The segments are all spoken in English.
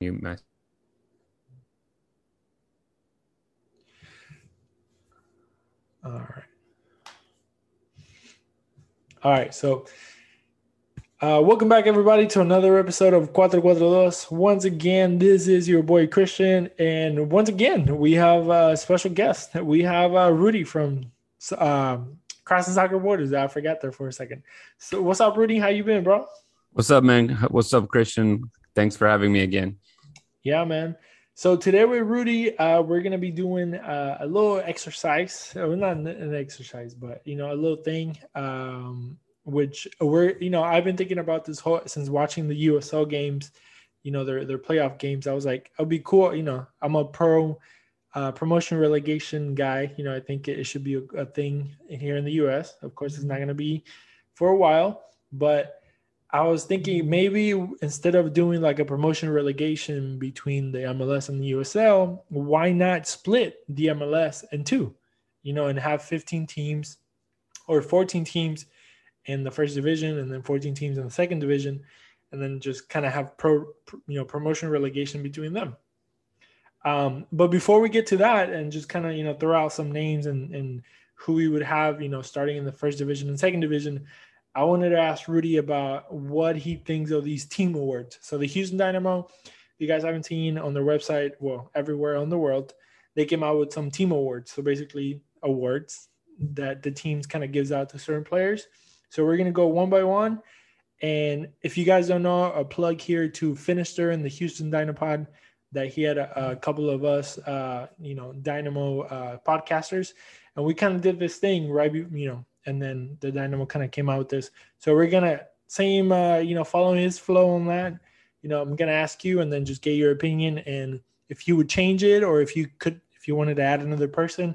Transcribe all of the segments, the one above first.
you mess. All right. All right. So, uh, welcome back, everybody, to another episode of Cuatro Cuatro Dos. Once again, this is your boy Christian, and once again, we have a special guest. We have uh, Rudy from um, Crossing Soccer Borders. I forgot there for a second. So, what's up, Rudy? How you been, bro? What's up, man? What's up, Christian? Thanks for having me again. Yeah, man. So today with Rudy, uh, we're gonna be doing uh, a little exercise. Well, not an exercise, but you know, a little thing. Um, which we're, you know, I've been thinking about this whole since watching the USL games. You know, their their playoff games. I was like, it'll be cool. You know, I'm a pro uh, promotion relegation guy. You know, I think it, it should be a, a thing here in the U.S. Of course, it's not gonna be for a while, but I was thinking maybe instead of doing like a promotion relegation between the MLS and the USL, why not split the MLS in two, you know, and have 15 teams or 14 teams in the first division and then 14 teams in the second division, and then just kind of have pro, you know, promotion relegation between them. Um, but before we get to that and just kind of, you know, throw out some names and, and who we would have, you know, starting in the first division and second division, I wanted to ask Rudy about what he thinks of these team awards. So the Houston Dynamo, you guys haven't seen on their website, well, everywhere in the world, they came out with some team awards. So basically awards that the teams kind of gives out to certain players. So we're gonna go one by one. And if you guys don't know, a plug here to Finister and the Houston Dynapod that he had a, a couple of us, uh, you know, Dynamo uh, podcasters, and we kind of did this thing right, you know, and then the Dynamo kind of came out with this. So we're gonna same, uh, you know, following his flow on that. You know, I'm gonna ask you, and then just get your opinion, and if you would change it, or if you could, if you wanted to add another person,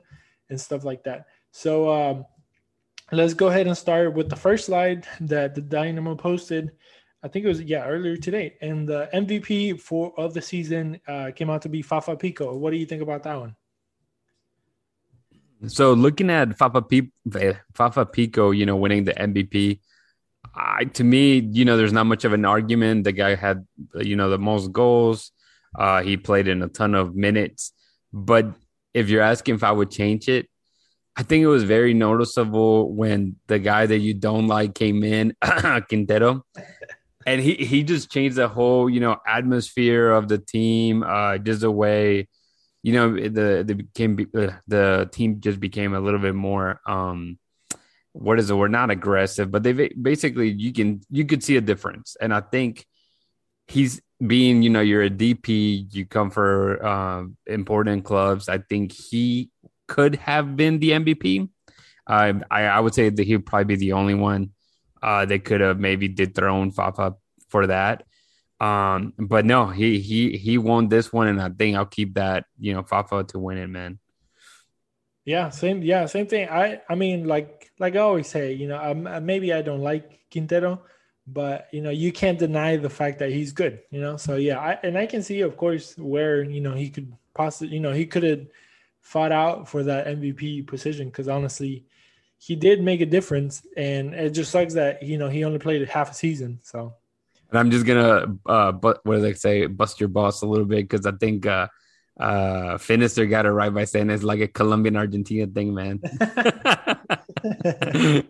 and stuff like that. So um, let's go ahead and start with the first slide that the Dynamo posted. I think it was yeah earlier today, and the MVP for of the season uh, came out to be Fafa Picault What do you think about that one? So looking at Fafa, P- Fafa Picault, you know, winning the MVP, I, to me, you know, there's not much of an argument. The guy had, you know, the most goals. Uh, he played in a ton of minutes. But if you're asking if I would change it, I think it was very noticeable when the guy that you don't like came in, Quintero, and he he just changed the whole, you know, atmosphere of the team. Uh, just the way you know the the became uh, the team just became a little bit more um what is it word? Not aggressive but they basically you can you could see a difference. And i think he's being you know you're a dp you come for uh, important clubs. I think he could have been the mvp uh, I, I would say that he'd probably be the only one uh, that could have maybe dethroned Fafa for that. Um, but no, he he he won this one, and I think I'll keep that. You know, Fafa to win it, man. Yeah, same. Yeah, same thing. I I mean, like like I always say, you know, um, maybe I don't like Quintero, but you know, you can't deny the fact that he's good. You know, so yeah, I and I can see, of course, where you know he could possibly, you know, he could have fought out for that MVP position because honestly, he did make a difference, and it just sucks that you know he only played half a season. So and I'm just gonna uh, but what do they say, bust your boss a little bit because I think uh, uh, Finister got it right by saying it's like a Colombian Argentina thing, man.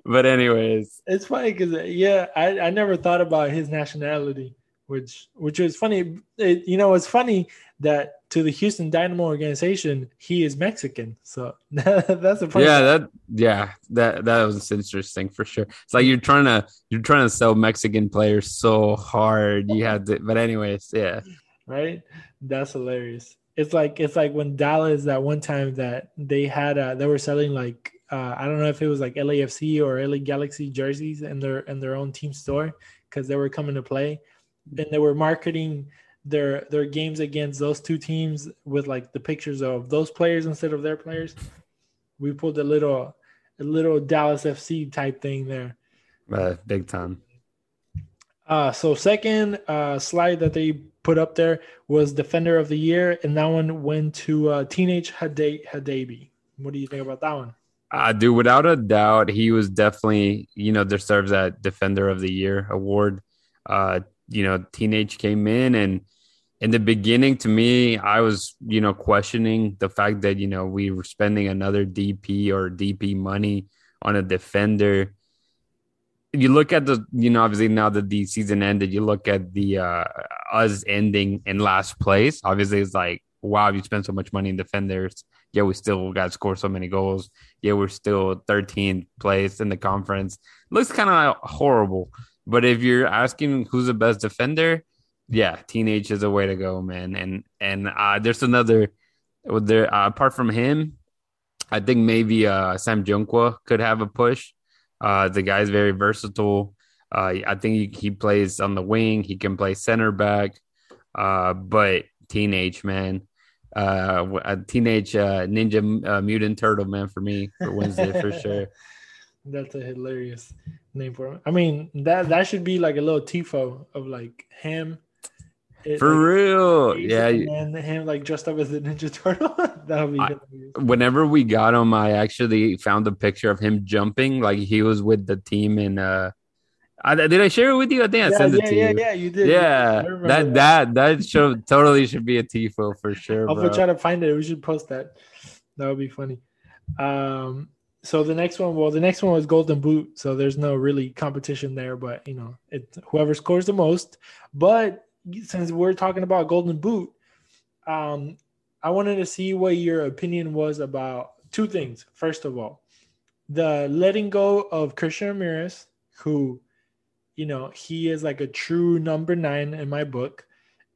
but anyways, it's funny because yeah, I, I never thought about his nationality, which which was funny. It, you know, it's funny that to the Houston Dynamo organization, he is Mexican. So that's a yeah, that yeah, that that was interesting for sure. It's like you're trying to you're trying to sell Mexican players so hard. You had to, but anyways, yeah, right. That's hilarious. It's like it's like when Dallas that one time that they had uh they were selling like uh, I don't know if it was like LAFC or LA Galaxy jerseys in their in their own team store because they were coming to play, and they were marketing their their games against those two teams with like the pictures of those players instead of their players. We pulled a little a little Dallas FC type thing there. Uh, big time. Uh, so second uh, slide that they put up there was defender of the year, and that one went to uh, teenage Hadebe. What do you think about that one? Uh, dude, without a doubt, he was definitely you know deserves that defender of the year award. Uh, you know, teenage came in and in the beginning, to me, I was, you know, questioning the fact that, you know, we were spending another DP or DP money on a defender. You look at the, you know, obviously now that the season ended, you look at the uh us ending in last place. Obviously, it's like, wow, you spent so much money in defenders. Yeah, we still got to score so many goals. Yeah, we're still 13th place in the conference. Looks kind of horrible. But if you're asking who's the best defender, yeah, teenage is a way to go, man. And and uh, there's another there uh, apart from him, I think maybe uh, Sam Junqua could have a push. Uh, the guy's very versatile. Uh, I think he, he, plays on the wing. He can play center back. Uh, but teenage man, uh, a teenage uh, ninja uh, mutant turtle man for me for Wednesday for sure. That's hilarious name for him. I mean that that should be like a little tifo of like him it, For like, real, yeah. And him like dressed up as a Ninja Turtle. that would be. I, whenever we got him, I actually found a picture of him jumping, like he was with the team in. uh I, did I share it with you? I think I yeah, sent yeah, it to yeah, you. Yeah, you did. Yeah, that, that that that should totally should be a tifo for sure. I'll try to find it. We should post that. That would be funny. Um, so the next one, well, the next one was Golden Boot. So there's no really competition there, but you know, it whoever scores the most. But since we're talking about Golden Boot, um, I wanted to see what your opinion was about two things. First of all, the letting go of Christian Ramirez, who, you know, he is like a true number nine in my book.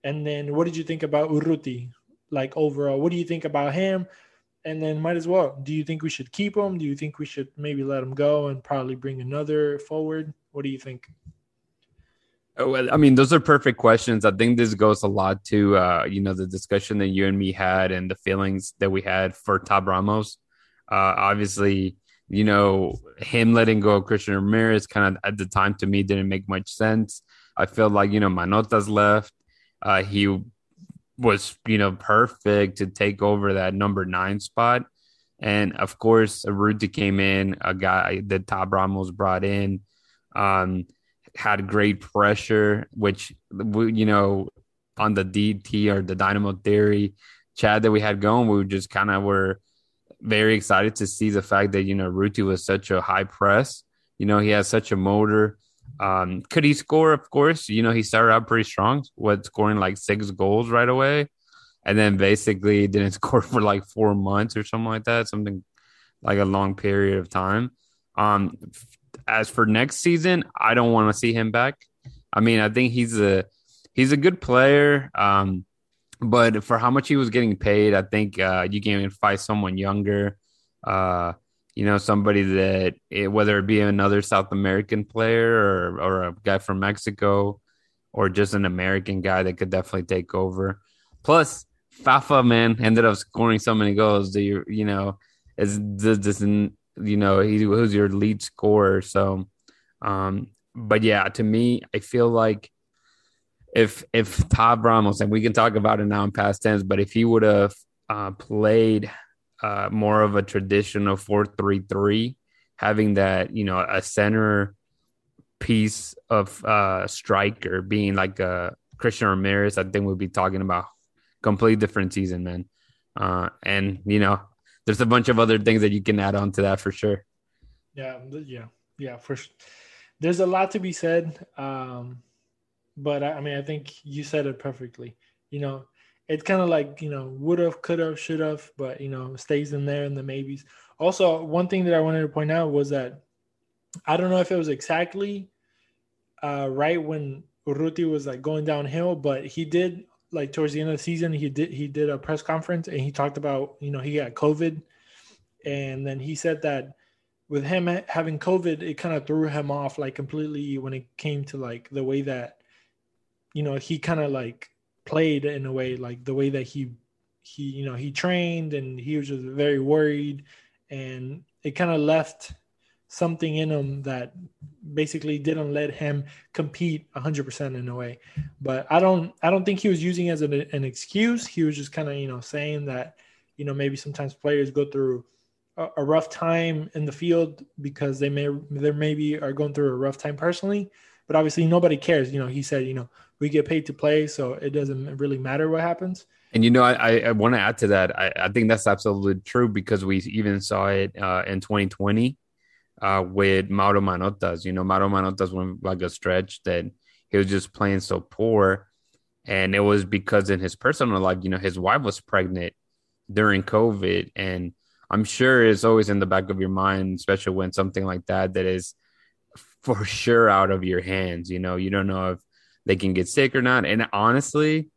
And then what did you think about Urruti? Like overall, what do you think about him? And then might as well. Do you think we should keep him? Do you think we should maybe let him go and probably bring another forward? What do you think? Oh, I mean, those are perfect questions. I think this goes a lot to uh, you know the discussion that you and me had and the feelings that we had for Tab Ramos. Uh, obviously, you know him letting go of Christian Ramirez kind of at the time to me didn't make much sense. I feel like you know Manotas left. Uh, he was you know perfect to take over that number nine spot, and of course, Ruti came in, a guy that Tab Ramos brought in. Um, had great pressure, which you know on the DT or the Dynamo Theory Chad that we had going, we just kind of were very excited to see the fact that you know Ruti was such a high press. You know, he has such a motor. Um, could he score? Of course. You know, he started out pretty strong, what scoring like six goals right away, and then basically didn't score for like four months or something like that, something like a long period of time. Um, as for next season, I don't want to see him back. I mean, I think he's a he's a good player. Um, but for how much he was getting paid, I think uh, you can even find someone younger. Uh, you know, somebody that it, whether it be another South American player or or a guy from Mexico or just an American guy that could definitely take over. Plus, Fafa man ended up scoring so many goals that you you know is this doesn't you know, he was your lead scorer. So, um, but yeah, to me, I feel like if if Tab Ramos, and we can talk about it now in past tense, but if he would have uh, played uh, more of a traditional four three three, having that you know a center piece of uh, striker being like a Christian Ramirez, I think we'd be talking about completely different season, man. Uh, and you know, there's a bunch of other things that you can add on to that for sure. Yeah, yeah, yeah. For sure. there's a lot to be said, um, but I, I mean, I think you said it perfectly. You know, it's kind of like you know, would have, could have, should have, but you know, stays in there in the maybes. Also, one thing that I wanted to point out was that I don't know if it was exactly uh, right when Urruti was like going downhill, but he did like towards the end of the season, he did he did a press conference and he talked about you know he got COVID, and then he said that with him having COVID, it kind of threw him off like completely when it came to like the way that you know he kind of like played in a way like the way that he he you know he trained and he was just very worried. And it kind of left something in him that basically didn't let him compete 100% in a way. But i don't i don't think he was using as an, an excuse. He was just kind of you know saying that you know maybe sometimes players go through a, a, rough time in the field because they may they maybe are going through a rough time personally. But obviously nobody cares. You know he said you know we get paid to play, so it doesn't really matter what happens. And you know, I, I, want to add to that. I, I think that's absolutely true because we even saw it uh, in 2020 uh, with Mauro Manotas. You know, Mauro Manotas went like a stretch that he was just playing so poor. And it was because in his personal life, you know, his wife was pregnant during COVID. And I'm sure it's always in the back of your mind, especially when something like that that is for sure out of your hands. You know, you don't know if they can get sick or not. And honestly,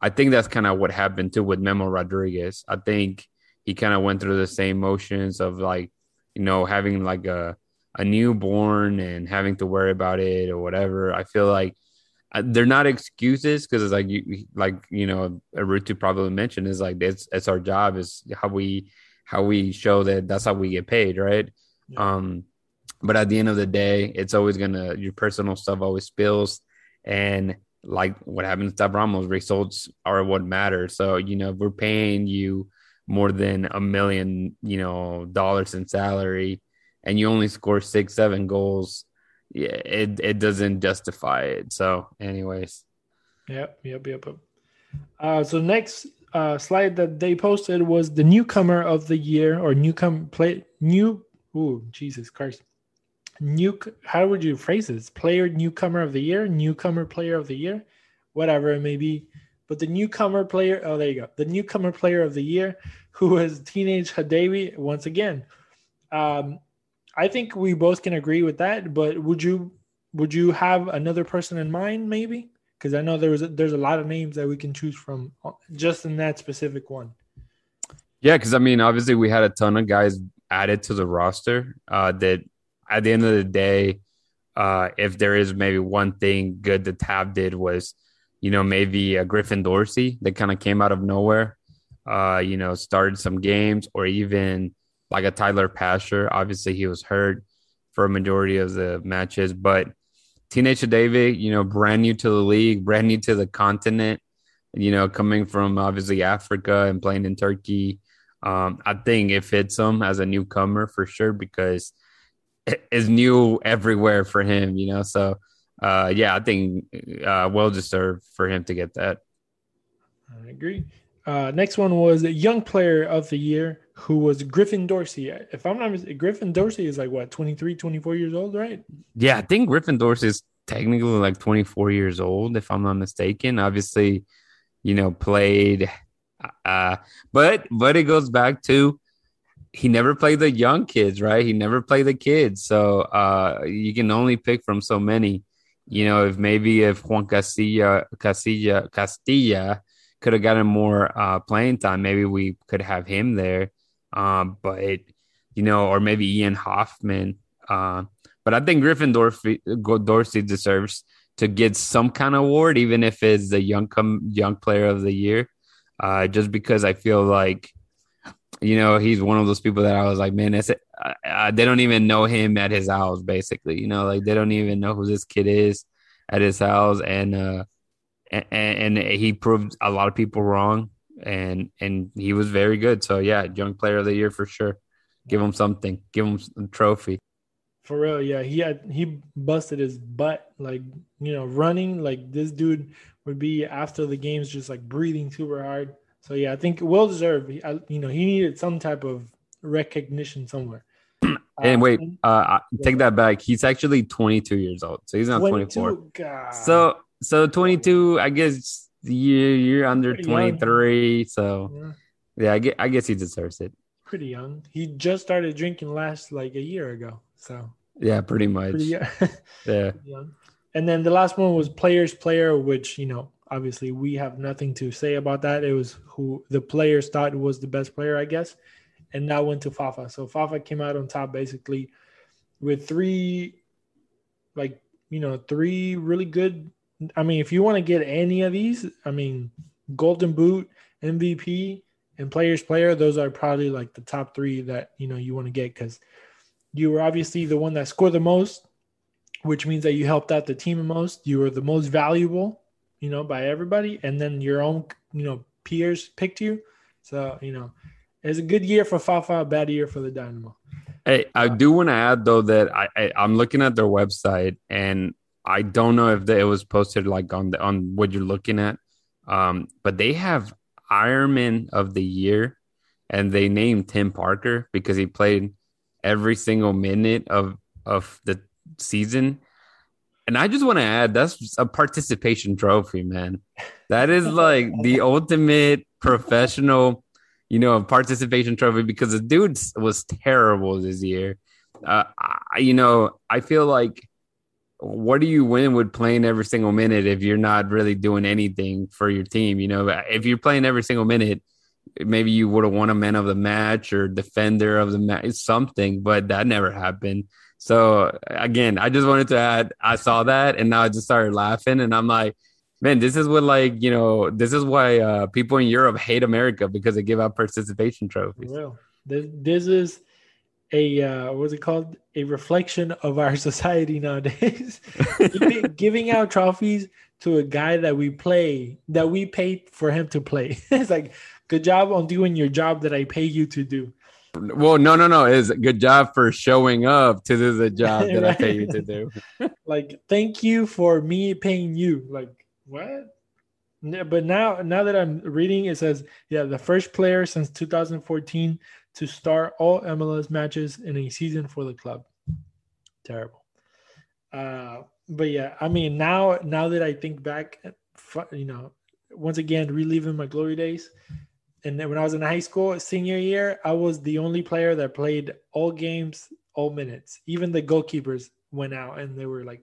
I think that's kind of what happened too with Memo Rodriguez. I think he kind of went through the same motions of like, you know, having like a a newborn and having to worry about it or whatever. I feel like uh, they're not excuses because it's like you like you know Rutu probably mentioned is like it's it's our job is how we how we show that that's how we get paid, right? Yeah. Um, but at the end of the day, it's always gonna your personal stuff always spills and like what happens to Ramos, results are what matter. So, you know, we're paying you more than a million, you know, dollars in salary and you only score six, seven goals, yeah, it, it doesn't justify it. So, anyways. Yep, yep, yep. yep. Uh, so next uh, slide that they posted was the newcomer of the year or newcomer play new. Oh, Jesus Christ! New how would you phrase this? Player newcomer of the year newcomer player of the year? Whatever it may be. But the newcomer player oh there you go. The newcomer player of the year who was teenage Hadebe once again. Um i think we both can agree with that but would you would you have another person in mind maybe? Because i know there was a, there's a lot of names that we can choose from just in that specific one. Yeah because i mean obviously we had a ton of guys added to the roster uh, that at the end of the day, uh, if there is maybe one thing good that Tab did was, you know, maybe a Griffin Dorsey that kind of came out of nowhere, uh, you know, started some games, or even like a Tyler Pasher. Obviously, he was hurt for a majority of the matches, but Teenage Hadebe, you know, brand new to the league, brand new to the continent, you know, coming from obviously Africa and playing in Turkey. Um, I think it fits him as a newcomer for sure because is new everywhere for him, you know. So, uh, yeah, I think uh, well deserved for him to get that. I agree. Uh, next one was a young player of the year who was Griffin Dorsey. If I'm not mistaken, Griffin Dorsey is like what 23, 24 years old, right? Yeah, I think Griffin Dorsey is technically like 24 years old, if I'm not mistaken. Obviously, you know, played, uh, but but it goes back to he never played the young kids, right? He never played the kids. So uh, you can only pick from so many. You know, if maybe if Juan Castilla Castilla Castilla could have gotten more uh, playing time, maybe we could have him there. Um, but you know, or maybe Ian Hoffman. Uh, but I think Griffin Dorsey, Dorsey deserves to get some kind of award, even if it's the young come young player of the year. Uh, just because I feel like you know, he's one of those people that I was like, man, they don't even know him at his house, basically. You know, like they don't even know who this kid is at his house, and uh, and, and he proved a lot of people wrong, and and he was very good. So yeah, young player of the year for sure. Give him something. Give him a trophy. For real, yeah, he had he busted his butt, like you know, running like this dude would be after the games, just like breathing super hard so yeah, I think well deserved. You know, he needed some type of recognition somewhere. and wait, uh, uh take that back. He's actually 22 years old, so he's not 24. God. So so 22, I guess you're you're under 23. Young. So yeah. yeah, I guess, I guess he deserves it. Pretty young. He just started drinking last like a year ago. So yeah, pretty much. Pretty, yeah. yeah. And then the last one was players player, which you know obviously we have nothing to say about that. It was who the players thought was the best player, I guess, and that went to Fafa. So Fafa came out on top basically with three, like you know, three really good. I mean, if you want to get any of these, I mean, Golden Boot, MVP, and Players Player, those are probably like the top three that you know you want to get because you were obviously the one that scored the most, which means that you helped out the team the most. You were the most valuable you know, by everybody, and then your own, you know, peers picked you. So, you know, it's a good year for Fafa, a bad year for the Dynamo. Hey, I do want to add though that I, I am looking at their website and I don't know if it was posted like on the on what you're looking at, um, but they have Ironman of the Year, and they named Tim Parker because he played every single minute of of the season. And I just want to add that's a participation trophy, man. That is like the ultimate professional, you know, participation trophy because the dude was terrible this year. Uh, I, you know, I feel like what do you win with playing every single minute if you're not really doing anything for your team? You know, if you're playing every single minute, maybe you would have won a man of the match or defender of the match, something, but that never happened. So again, I just wanted to add, I saw that and now I just started laughing and I'm like, man, this is what like, you know, this is why uh, people in Europe hate America because they give out participation trophies. Well, this, this is a uh, what's it called? A reflection of our society nowadays. giving, giving out trophies to a guy that we play that we paid for him to play. it's like good job on doing your job that I pay you to do. Well, no, no, no. Is good job for showing up to do the job that right? I pay you to do. like, thank you for me paying you. Like, what? But now, now that I'm reading, it says, yeah, the first player since 2014 to start all MLS matches in a season for the club. Terrible. Uh, but yeah, I mean, now now that I think back, you know, once again reliving my glory days. And then when I was in high school, senior year, I was the only player that played all games, all minutes. Even the goalkeepers went out, and they were like,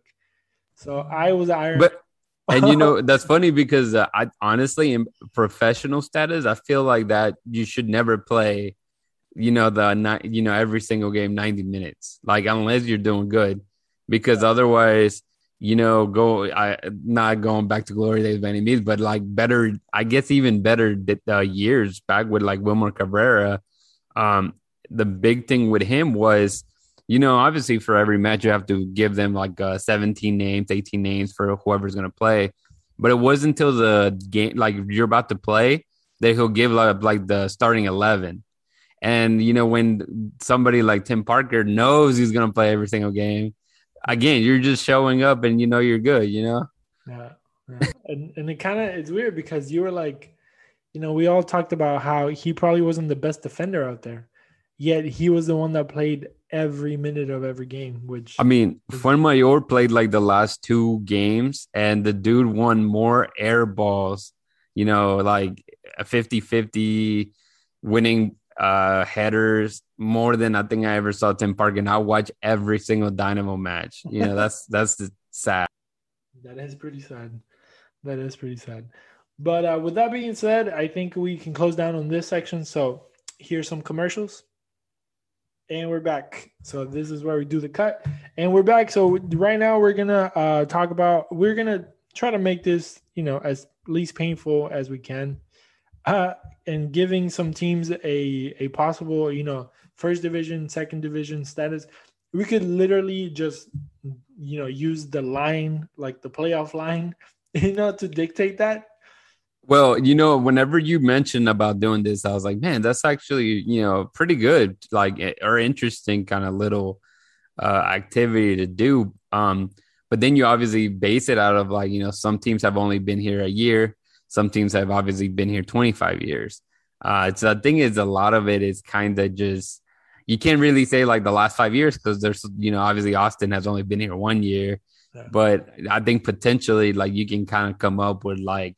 so I was Iron. But and you know that's funny because uh, I honestly, in professional status, I feel like that you should never play you know the you know every single game 90 minutes like unless you're doing good because otherwise you know go i not going back to glory days by any means but like better i guess even better uh, years back with like wilmer cabrera. Um the big thing with him was you know obviously for every match you have to give them like uh, 17 names 18 names for whoever's going to play. But it wasn't until the game like you're about to play that he'll give like, like the starting 11 and you know, when somebody like Tim Parker knows he's gonna play every single game, again, you're just showing up and you know you're good, you know? Yeah. yeah. and and it kind of it's weird because you were like, you know, we all talked about how he probably wasn't the best defender out there. Yet he was the one that played every minute of every game, which I mean, Fuenmayor played like the last two games, and the dude won more air balls, you know, like a 50 50 winning uh, headers more than I think I ever saw Tim Parker. And I watch every single Dynamo match. You know, that's that's sad. That is pretty sad. That is pretty sad. But uh, with that being said, I think we can close down on this section. So here's some commercials. And we're back. So this is where we do the cut. And we're back. So right now we're gonna uh, talk about we're gonna try to make this, you know, as least painful as we can. Uh, and giving some teams a a possible you know first division second division status we could literally just you know use the line like the playoff line you know to dictate that. Well you know whenever you mentioned about doing this i was like man that's actually you know pretty good like eh, or interesting kind of little uh activity to do. Um but then you obviously base it out of like you know some teams have only been here a year. Some teams have obviously been here 25 years. Uh, so the thing is, a lot of it is kind of just you can't really say like the last five years because there's you know obviously Austin has only been here one year, yeah. but I think potentially like you can kind of come up with like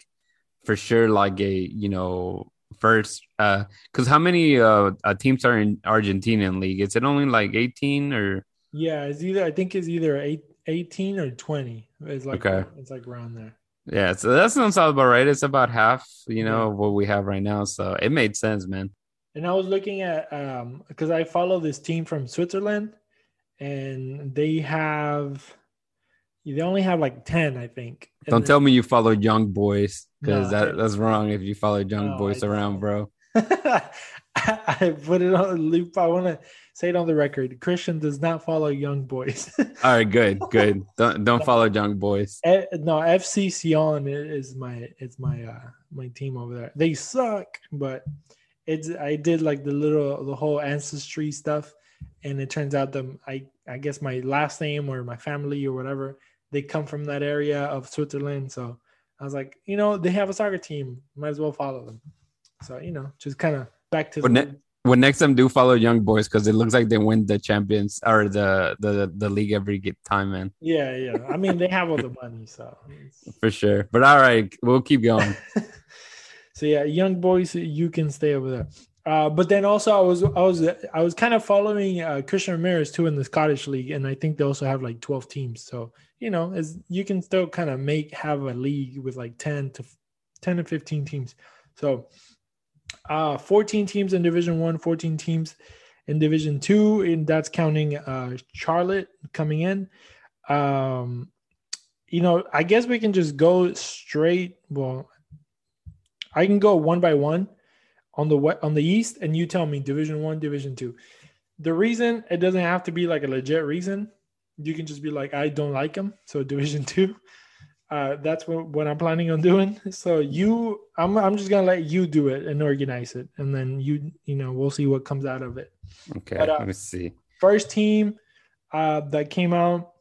for sure like a you know first uh because how many uh, uh, teams are in Argentinian league? Is it only like 18 or? Yeah, it's either I think it's either eight, 18 or 20. It's like okay. it's like around there. Yeah, so that sounds about right. It's about half, you know, yeah. what we have right now. So it made sense, man. And I was looking at um because I follow this team from Switzerland and they have they only have like 10, I think. And Don't tell me you follow young boys because no, that, that's wrong if you follow young no, boys around, bro. I put it on loop. I want to say it on the record. Christian does not follow young boys. All right, good, good. Don't don't follow young boys. Eh, no, FC Sion is my it's my uh my team over there. They suck, but it's I did like the little the whole ancestry stuff, and it turns out that I I guess my last name or my family or whatever they come from that area of Switzerland. So I was like, you know, they have a soccer team. Might as well follow them. So you know, just kind of back to But the ne- Well, next time do follow Young Boys because it looks like they win the champions or the the the league every time, man, yeah, yeah. I mean, they have all the money, so for sure. But all right, we'll keep going. so yeah, young boys, you can stay over there. Uh, but then also, I was I was I was kind of following uh, Christian Ramirez too in the Scottish league, and I think they also have like twelve teams. So you know, as you can still kind of make have a league with like ten to ten to fifteen teams. So uh, fourteen teams in Division One, 14 teams in Division Two, and that's counting uh, Charlotte coming in. Um, you know, I guess we can just go straight. Well, I can go one by one on the what on the East, and you tell me Division One, Division Two. The reason it doesn't have to be like a legit reason. You can just be like, I don't like them. So Division Two. Uh, that's what, what I'm planning on doing. So you, I'm, I'm just gonna let you do it and organize it, and then you, you know, we'll see what comes out of it Okay, But, uh, let me see. first team uh, that came out.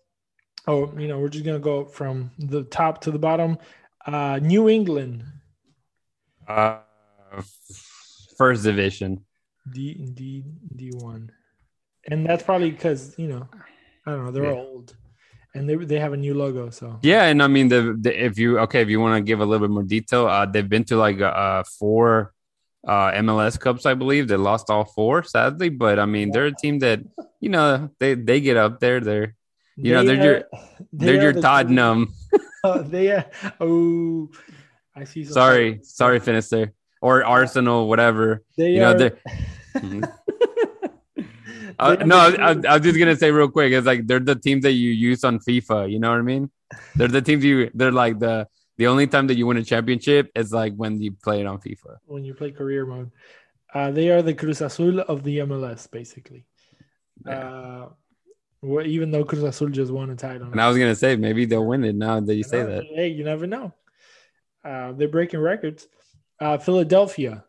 Oh, you know, we're just gonna go from the top to the bottom. Uh, New England, Uh, first division. D D D one, and that's probably because you know, I don't know, they're Yeah. old, and they they have a new logo. So Yeah, and I mean the, the if you okay, if you want to give a little bit more detail, uh, they've been to like uh four uh MLS Cups, I believe. They lost all four, sadly, but I mean they're a team that you know they they get up there. They're you know, They they're your- are- they they're your the- Tottenham. Uh, they are. Oh, I see. Sorry, sorry, Finister or Arsenal, whatever. They You know are. Uh, no, I, I, I was just gonna say real quick. It's like they're the teams that you use on FIFA. You know what I mean? They're the teams you. They're like the the only time that you win a championship is like when you play it on FIFA. when you play career mode. Uh, they are the Cruz Azul of the MLS, basically. Uh, well, even though Cruz Azul just won a title. And I was gonna say maybe they'll win it now that you say that. Hey, you never know. Uh, they're breaking records. Uh, Philadelphia.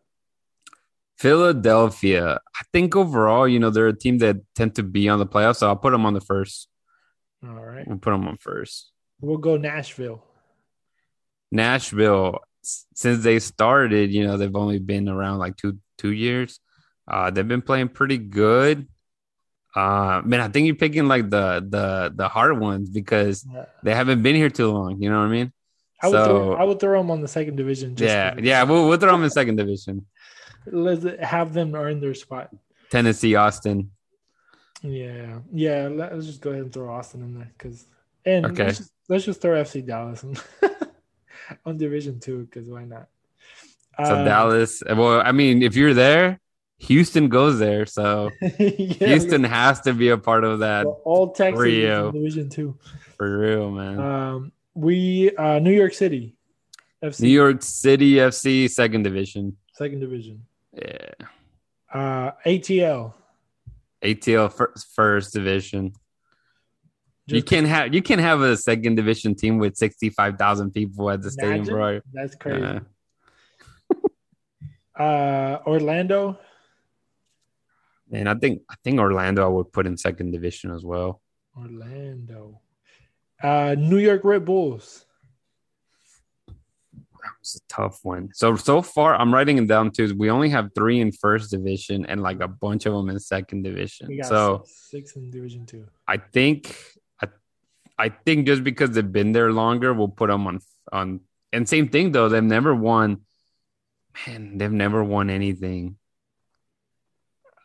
Philadelphia. I think overall, you know, they're a team that tend to be on the playoffs. So I'll put them on the first. All right. I'll put them on first. We'll go Nashville. Nashville, since they started, you know, they've only been around like two two years. Uh, they've been playing pretty good. Uh, man, I think you're picking like the the the hard ones because Uh, they haven't been here too long. You know what I mean? I would So- throw, I would throw them on the second division. Just yeah, yeah. We'll we'll throw them in second division. Let's have them earn their spot. Tennessee, Austin. Yeah, yeah. Let's just go ahead and throw Austin in there because, and Okay. let's, just, let's just throw FC Dallas on, on Division Two because why not? So Uh, Dallas. Well, I mean, if you're there, Houston goes there. So yeah, Houston has to be a part of that well, all Texas Division Two. for real, man. Um, we uh, New York City, FC New York City FC, second division. second division. Yeah. Uh, ATL. ATL first, first division. you can't have you can't have a second division team with sixty five thousand people at the stadium, bro. That's crazy. Yeah. Uh, Orlando. And I think I think Orlando I would put in second division as well. Orlando. Uh, New York Red Bulls. That was a tough one. So so far I'm writing it down too. We only have three in first division and like a bunch of them in second division. So six, six in Division Two. I think I, I think just because they've been there longer, we'll put them on on. And same thing though, they've never won. Man, they've never won anything.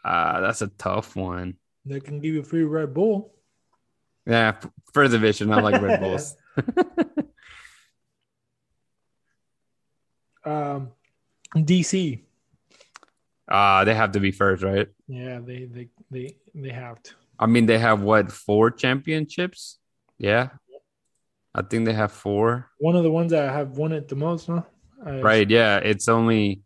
Uh that's a tough one. They can give you a free Red Bull. Yeah, f- first division. I like Red Bulls. Um, DC. Uh they have to be first, right? Yeah, they they they they have to. I mean, they have what four championships? Yeah, I think they have four. One of the ones that have won it the most, huh? Uh, Right? Yeah, it's only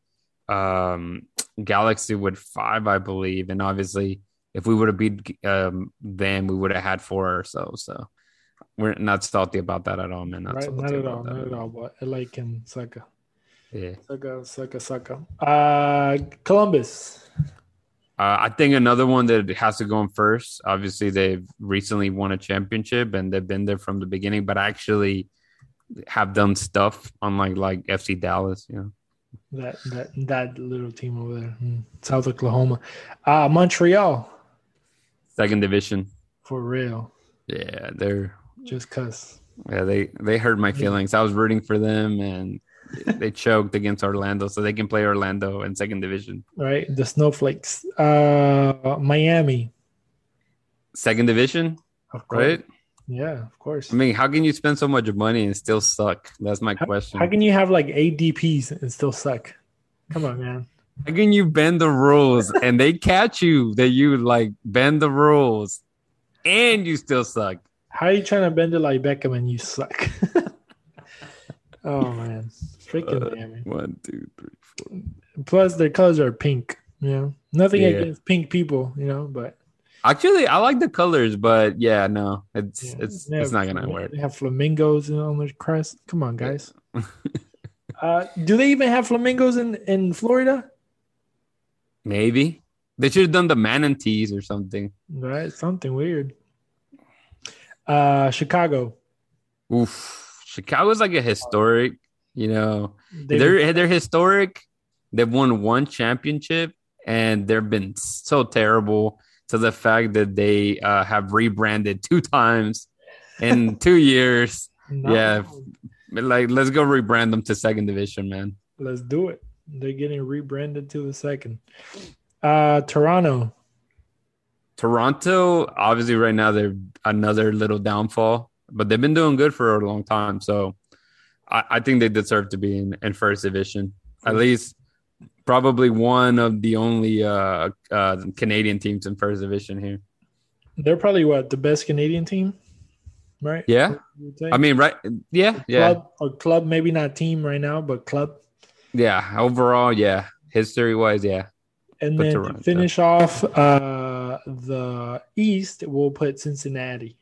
um Galaxy with five, I believe, and obviously, if we would have beat um them, we would have had four ourselves. So So we're not salty about that at all, man. Not, Right, not at all, not at all. But I like him, sucker, Yeah. sucker, sucker, sucker. Uh, Columbus. Uh, I think another one that has to go in first. Obviously, they've recently won a championship and they've been there from the beginning, but actually have done stuff unlike like like FC Dallas. You know, that that that little team over there, hmm. South Oklahoma, uh, Montreal, second division for real. Yeah, they're just cause. Yeah, they they hurt my feelings. I was rooting for them and they choked against Orlando, so they can play Orlando in second division. Right, the Snowflakes. Uh, Miami, second division, Of course. right? Yeah, of course. I mean, how can you spend so much money and still suck? That's my how, question. How can you have like ADPs and still suck? Come on, man. How can you bend the rules and they catch you that you like bend the rules and you still suck? How are you trying to bend it like Beckham and you suck? oh man, freaking uh, Miami. One, two, three, four. Plus, their colors are pink. You know, nothing yeah. against pink people. You know, but actually, I like the colors. But yeah, no, it's yeah, it's it's not gonna work. They have flamingos on their crest. Come on, guys. uh, do they even have flamingos in in Florida? Maybe they should have done the manatees or something. Right, something weird. Uh, Chicago. Oof, Chicago's like a historic. You know, they, they're they're historic. They've won one championship, and they've been so terrible to the fact that they uh, have rebranded two times in two years. No. Yeah, like let's go rebrand them to second division, man. Let's do it. They're getting rebranded to the second. Uh, Toronto. Toronto, obviously, right now they're another little downfall, but they've been doing good for a long time. So I, I think they deserve to be in, in first division. At least probably one of the only uh, uh, Canadian teams in first division here. They're probably what the best Canadian team, right? Yeah, I mean, right? Yeah, yeah. Club, or club, maybe not team right now, but club. Yeah, overall, yeah. History wise, yeah. And but then finish off uh, the East, we'll put Cincinnati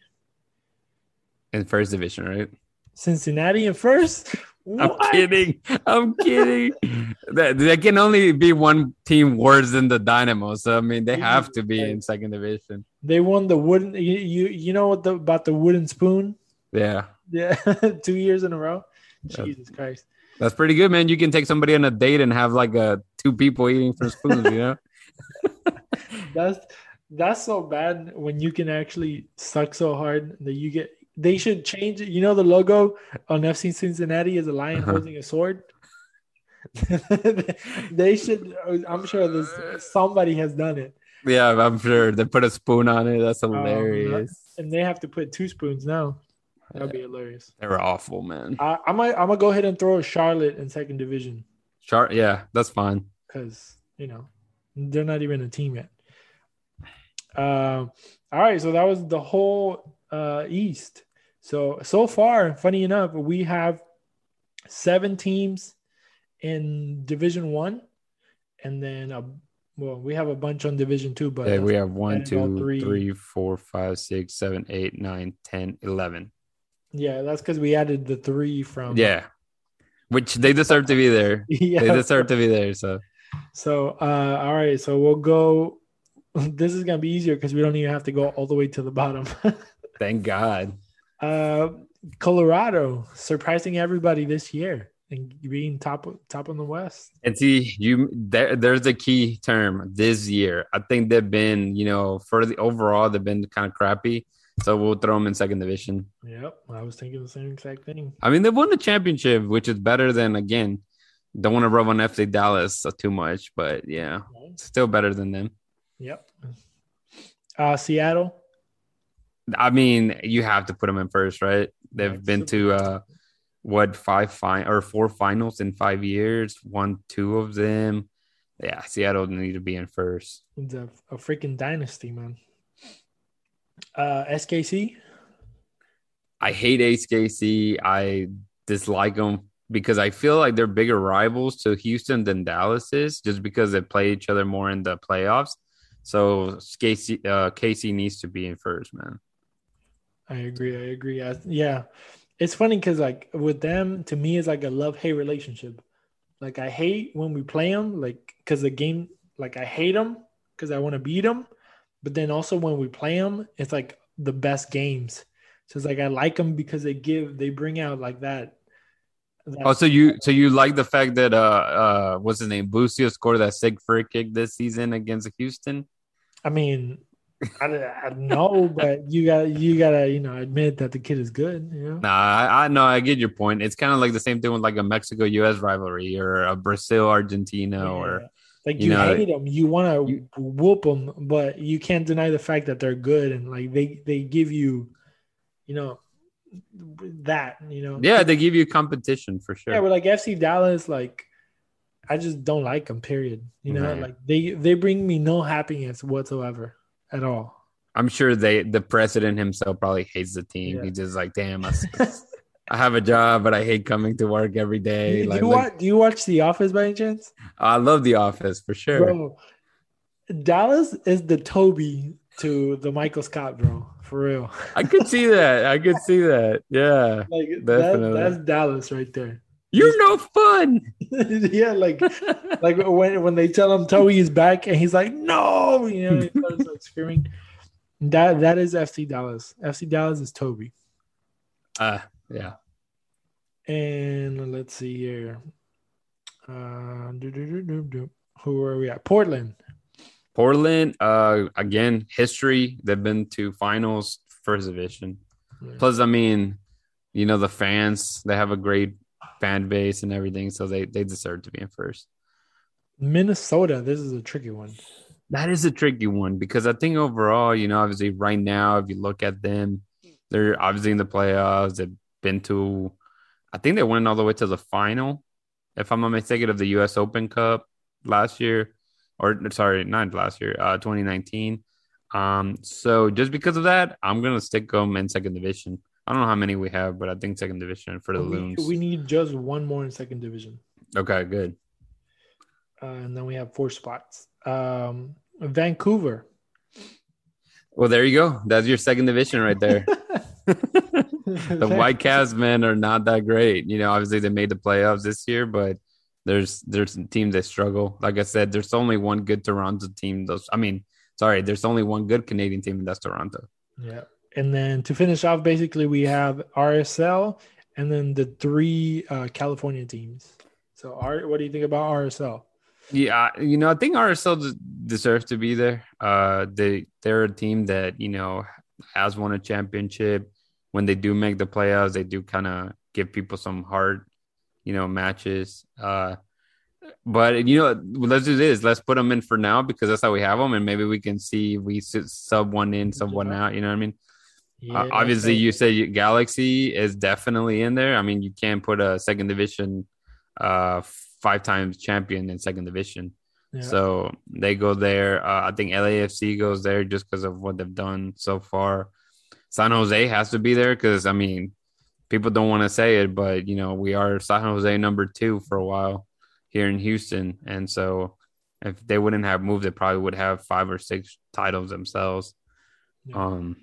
in first division, right? Cincinnati in first. I'm kidding. I'm kidding. there can only be one team worse than the Dynamo. So I mean, they have to be in second division. They won the wooden. You you, you know what the, about the wooden spoon? Yeah. Yeah. Two years in a row. Jesus Christ. That's pretty good, man. You can take somebody on a date and have like a uh, two people eating from spoons, you know? that's that's so bad when you can actually suck so hard that you get they should change it. You know the logo on FC Cincinnati is a lion uh-huh. holding a sword. they should I'm sure this somebody has done it. Yeah, I'm sure. They put a spoon on it. That's oh, hilarious. Um, and they have to put two spoons now. That'd be hilarious. They were awful, man. I, I might I'm gonna go ahead and throw Charlotte in second division. Char yeah, that's fine. Because you know they're not even a team yet. Uh, all right, so that was the whole uh, East. So so far, funny enough, we have seven teams in Division One, and then a well, we have a bunch on Division Two, but yeah, we have one, two, three, four, five, six, seven, eight, nine, ten, eleven. Yeah, that's because we added the three from. Yeah, which they deserve to be there. yeah. They deserve to be there. So. So uh, all right, so we'll go. This is gonna be easier because we don't even have to go all the way to the bottom. Thank God. Uh, Colorado surprising everybody this year and being top top in the West. And see, you there, there's a key term this year. I think they've been, you know, for the overall, they've been kind of crappy. So we'll throw them in second division. Yep, I was thinking the same exact thing. I mean, they won the championship, which is better than again. Don't want to rub on FC Dallas too much, but yeah, still better than them. Yep. Uh, Seattle. I mean, you have to put them in first, right? They've yeah, been to uh, what five fine or four finals in five years. Won two of them. Yeah, Seattle need to be in first. It's a, a freaking dynasty, man. Uh, SKC. I hate SKC. I dislike them because I feel like they're bigger rivals to Houston than Dallas is, just because they play each other more in the playoffs. So KC, uh, KC needs to be in first, man. I agree. I agree. I, yeah, it's funny because like with them, to me, it's like a love hate relationship. Like I hate when we play them, like because the game, like I hate them, because I want to beat them. But then also when we play them, it's like the best games. So it's like I like them because they give they bring out like that. that oh, so you so you like the fact that uh uh what's his name Busio scored that sick free kick this season against Houston? I mean, I, I know, but you got you gotta you know admit that the kid is good. You know? Nah, I, I know I get your point. It's kind of like the same thing with like a Mexico U.S. rivalry or a Brazil Argentina yeah. or like you, you know, hate them, you want to whoop them, but you can't deny the fact that they're good and like they they give you, you know, that you know. Yeah, they give you competition for sure. Yeah, but like FC Dallas, like I just don't like them. Period. You know, like they they bring me no happiness whatsoever at all. I'm sure they the president himself probably hates the team. Yeah. He's just like, damn, I, I, have a job, but I hate coming to work every day. Do, like, you watch, do you watch The Office by any chance? I love The Office for sure. Bro, Dallas is the Toby to the Michael Scott, bro. For real. I could see that. I could see that. Yeah. Like that, that's Dallas right there. You're no fun. yeah, like like when when they tell him Toby is back and he's like, no, you know, he starts like screaming. That that is FC Dallas. FC Dallas is Toby. Uh yeah. And let's see here. Uh, who are we at? Portland. Portland, uh, again, history. They've been to finals, first division. Yeah. Plus, I mean, you know, the fans, they have a great fan base and everything, so they they deserve to be in first. Minnesota, this is a tricky one. That is a tricky one because I think overall, you know, obviously right now, if you look at them, they're obviously in the playoffs. They've been to, I think they went all the way to the final, if I'm not mistaken, of the U.S. Open Cup last year, or sorry, not last year, uh, 2019. Um, so just because of that, I'm gonna stick them in second division. I don't know how many we have, but I think second division for the we, Loons. We need just one more in second division. Okay, good. Uh, and then we have four spots. Um, Vancouver. Well, there you go. That's your second division right there. the White Whitecaps men are not that great. You know, obviously they made the playoffs this year, but there's there's teams that struggle. Like I said, there's only one good Toronto team. Those, I mean, sorry, there's only one good Canadian team, and that's Toronto. Yeah. And then to finish off, basically, we have RSL and then the three uh, California teams. So, R, what do you think about RSL? Yeah, you know, I think RSL deserves to be there. Uh, they they're a team that you know has won a championship. When they do make the playoffs, they do kind of give people some hard, you know, matches. Uh, but you know, let's do this. Let's put them in for now because that's how we have them, and maybe we can see we sub one in, sub one out. You know what I mean? Yeah, uh, obviously, you say Galaxy is definitely in there. I mean, you can't put a second division, uh, five times champion in second division. Yeah. So they go there. Uh, I think LAFC goes there just because of what they've done so far. San Jose has to be there because I mean, people don't want to say it, but you know, we are San Jose number two for a while here in Houston, and so if they wouldn't have moved, they probably would have five or six titles themselves. Yeah. Um,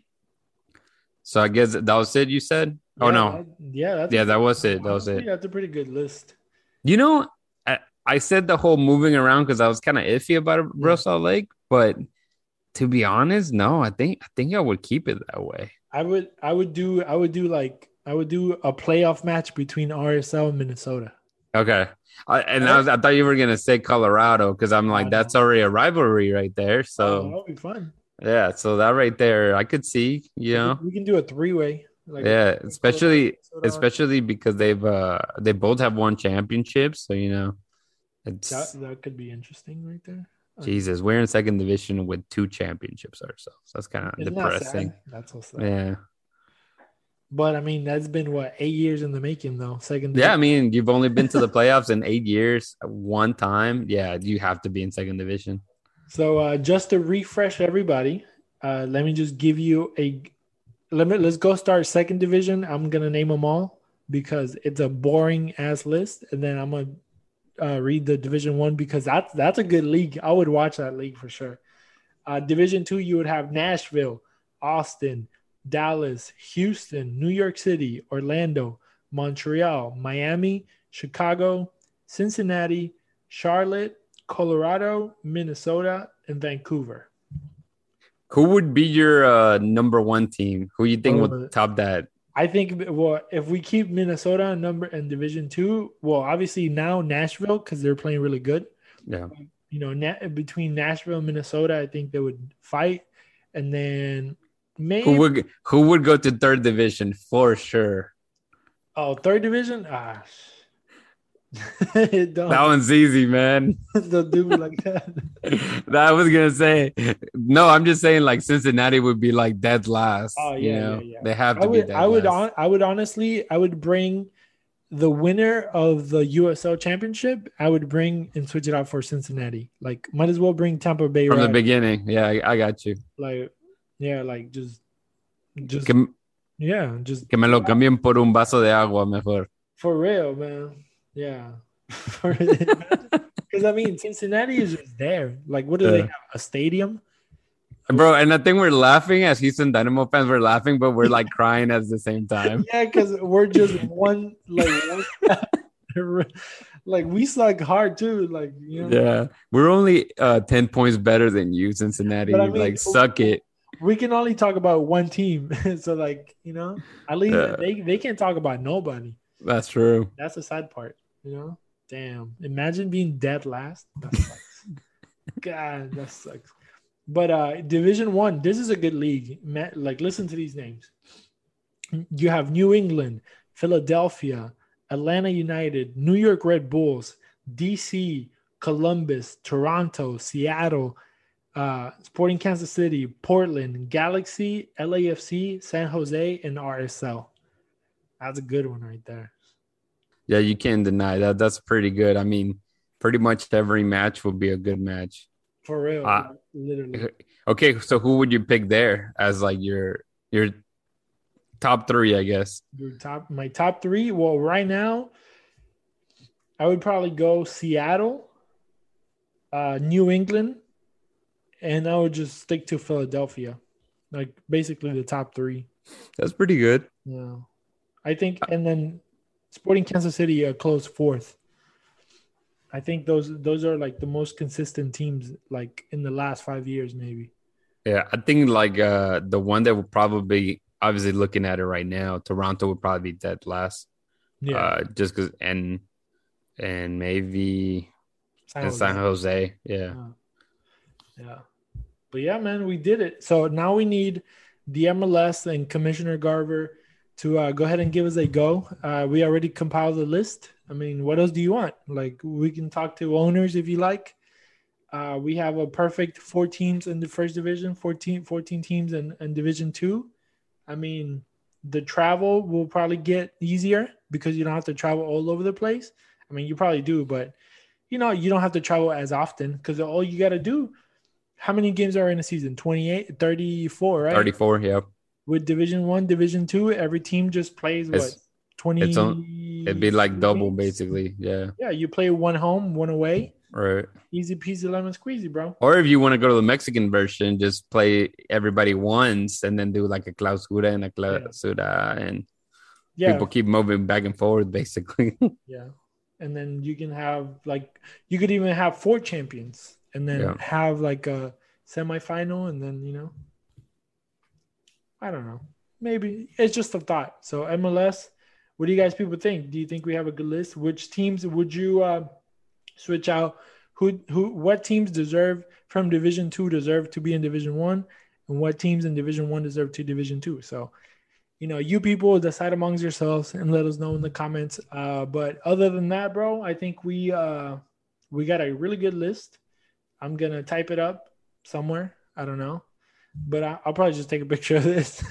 so I guess that was it. You said? Oh, yeah, oh no, yeah, yeah, that was it. That was it. That's a pretty good list. You know, I, I said the whole moving around because I was kind of iffy about Real Salt Lake, but to be honest, no, I think I think I would keep it that way. I would I would do I would do like I would do a playoff match between RSL and Minnesota. Okay. I, and I, was, I thought you were gonna say Colorado because I'm like that's already a rivalry right there. So oh, that'll be fun. Yeah, so that right there, I could see. You know, we can do a three way. Like yeah, especially especially because they've uh they both have won championships, so you know, it's that, that could be interesting right there. Jesus, we're in second division with two championships ourselves. That's kind of depressing. That that's sad. Yeah. But I mean, that's been what eight years in the making, though. Second. Division. Yeah, I mean, you've only been to the playoffs in eight years, one time. Yeah, you have to be in second division. So uh, just to refresh everybody, uh, let me just give you a let me let's go start second division. I'm gonna name them all because it's a boring ass list, and then I'm gonna uh, read the division one because that's that's a good league. I would watch that league for sure. Uh, division two, you would have Nashville, Austin, Dallas, Houston, New York City, Orlando, Montreal, Miami, Chicago, Cincinnati, Charlotte, Colorado, Minnesota, and Vancouver. Who would be your uh, number one team? Who you think would top that? I think well, if we keep Minnesota in number in Division Two, well, obviously now Nashville because they're playing really good. Yeah. You know, na- between Nashville and Minnesota, I think they would fight, and then maybe Who would who would go to third division for sure? oh third division. Ah, That one's easy, man. don't do me like that. that I was gonna say. No, I'm just saying like Cincinnati would be like dead last. Oh, you yeah, know? yeah, yeah. They have I to be would, dead I would, last. on, I would honestly, I would bring the winner of the USL Championship. I would bring and switch it out for Cincinnati. Like, might as well bring Tampa Bay from the right. beginning. Yeah, I, I got you. Like, yeah, like just, just, Que, yeah, just que me lo cambien por un vaso de agua mejor. for real, man. Yeah, because I mean, Cincinnati is just there. Like, what do they have? A stadium? Bro, and I think we're laughing as Houston Dynamo fans. We're laughing, but we're like crying at the same time. Yeah, because we're just one like one, like we suck hard too. Like you know, Yeah, we're only uh, ten points better than you, Cincinnati. I mean- like, suck it. we can only talk about one team. so like you know, at least Yeah. they they can't talk about nobody. That's true. That's the sad part. You know, damn. Imagine being dead last. That sucks. God, that sucks. But uh Division One, this is a good league. Like, listen to these names. You have New England, Philadelphia, Atlanta United, New York Red Bulls, DC, Columbus, Toronto, Seattle, uh, Sporting Kansas City, Portland, Galaxy, LAFC, San Jose, and RSL. That's a good one right there. Yeah, you can't deny that. That's pretty good. I mean, pretty much every match will be a good match. For real, Ah. literally. Okay, so who would you pick there as like your your top three? I guess. Your top, my top three. Well, right now, I would probably go Seattle, uh, New England, and I would just stick to Philadelphia, like basically the top three. That's pretty good. Yeah, I think, and then Sporting Kansas City a close fourth. I think those those are like the most consistent teams, like in the last five years, maybe. Yeah, I think like uh the one that would probably obviously looking at it right now, Toronto would probably be dead last. Yeah, Uh just cause and and maybe San and Jose. San Jose. Yeah. Yeah. But yeah, man, we did it. So now we need the MLS and Commissioner Garber to uh, go ahead and give us a go. Uh, we already compiled the list. I mean, what else do you want? Like, we can talk to owners if you like. Uh, we have a perfect four teams in the first division, 14, 14 teams in, in division two. I mean, the travel will probably get easier because you don't have to travel all over the place. I mean, you probably do, but you know, you don't have to travel as often because all you got to do. How many games are in a season? 28, 34, right? 34, yeah. With Division One, Division Two, every team just plays what 20. it's on- It'd be like double games? basically. Yeah. Yeah, you play one home, one away. Right. Easy peasy lemon squeezy, bro. Or if you want to go to the Mexican version, just play everybody once and then do like a clausura and a clausura and Yeah, people keep moving back and forth basically. yeah. And then you can have like you could even have four champions and then Yeah. have like a semifinal and then you know I don't know. Maybe it's just a thought. So MLS, what do you guys people think? Do you think we have a good list? Which teams would you uh, switch out? Who who what teams deserve from Division Two deserve to be in Division One, and what teams in Division One deserve to Division Two? So, you know, you people decide amongst yourselves and let us know in the comments. Uh, but other than that, bro, I think we uh we got a really good list. I'm gonna type it up somewhere. I don't know, but I, I'll probably just take a picture of this.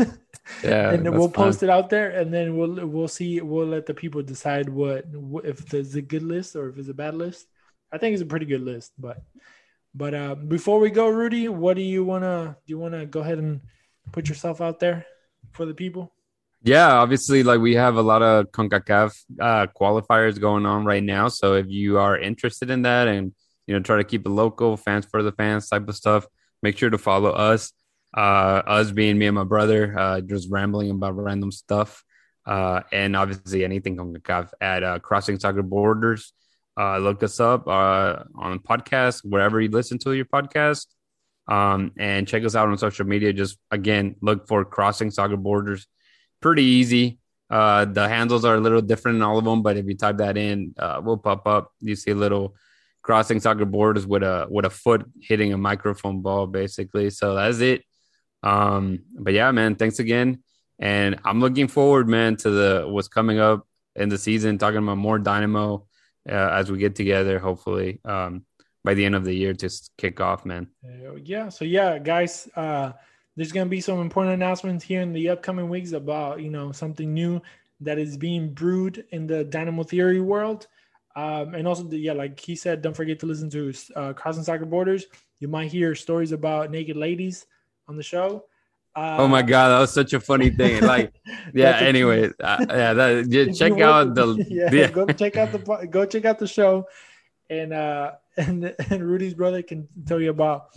yeah. and then we'll fine. post it out there, and then we'll we'll see. We'll let the people decide what, what if there's a good list or if it's a bad list. I think it's a pretty good list, but but uh, before we go, Rudy, what do you wanna do? You wanna go ahead and put yourself out there for the people? Yeah, obviously, like we have a lot of CONCACAF uh, qualifiers going on right now. So if you are interested in that and you know try to keep it local, fans for the fans type of stuff, make sure to follow us. Uh, us being me and my brother, uh, just rambling about random stuff, uh, and obviously anything CONCACAF at uh, Crossing Soccer Borders. uh, look us up uh, on the podcast wherever you listen to your podcast, um, and check us out on social media. Just again, look for Crossing Soccer Borders. Pretty easy. The handles are a little different in all of them, but if you type that in, we'll pop up. You see a little crossing soccer borders with a with a foot hitting a microphone ball, basically. So that's it. Um, but yeah, man, thanks again, and I'm looking forward, man, to the what's coming up in the season. Talking about more Dynamo uh, as we get together, hopefully um, by the end of the year to kick off, man. Yeah. So yeah, guys. Uh, there's to be some important announcements here in the upcoming weeks about you know something new that is being brewed in the dynamo theory world um, and also the, yeah like he said don't forget to listen to uh, crossing soccer borders you might hear stories about naked ladies on the show uh, oh my god that was such a funny thing like yeah anyway uh, yeah that, yeah, check out the yeah, yeah, go check out the go check out the show and uh and and rudy's brother can tell you about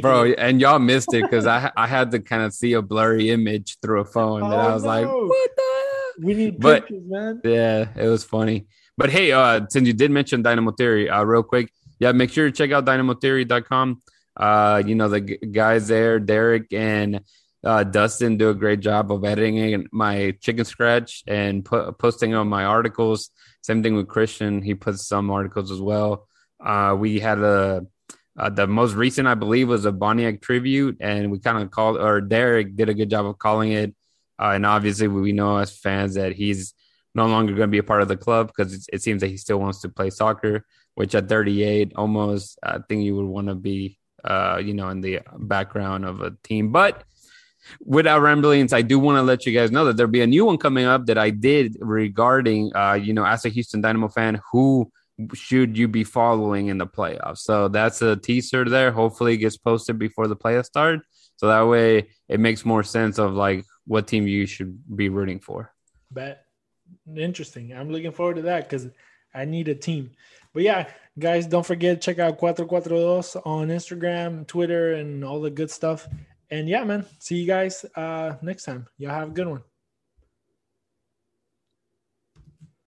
Bro, and y'all missed it because I I had to kind of see a blurry image through a phone, and oh, I was no. like, "What the?" We need but, pictures, man. Yeah, it was funny. But hey, uh, since you did mention Dynamo Theory, uh, real quick, yeah, make sure to check out dynamotheory.com. Uh, you know the g- guys there, Derek and uh, Dustin, do a great job of editing my chicken scratch and pu- posting on my articles. Same thing with Christian; he puts some articles as well. Uh, we had a uh, the most recent, I believe, was a Boniek tribute, and we kind of called, or Derek did a good job of calling it. Uh, and obviously, we know as fans that he's no longer going to be a part of the club because it seems that he still wants to play soccer. Which at 38, almost, I think you would want to be, uh, you know, in the background of a team. But without ramblings, I do want to let you guys know that there'll be a new one coming up that I did regarding, uh, you know, as a Houston Dynamo fan who should you be following in the playoffs? So that's a teaser there. Hopefully, it gets posted before the playoffs start. So that way, it makes more sense of like what team you should be rooting for. Bet interesting. I'm looking forward to that because I need a team. But yeah, guys, don't forget check out Cuatro Cuatro Dos on Instagram, Twitter, and all the good stuff. And yeah, man, see you guys uh, next time. Y'all have a good one.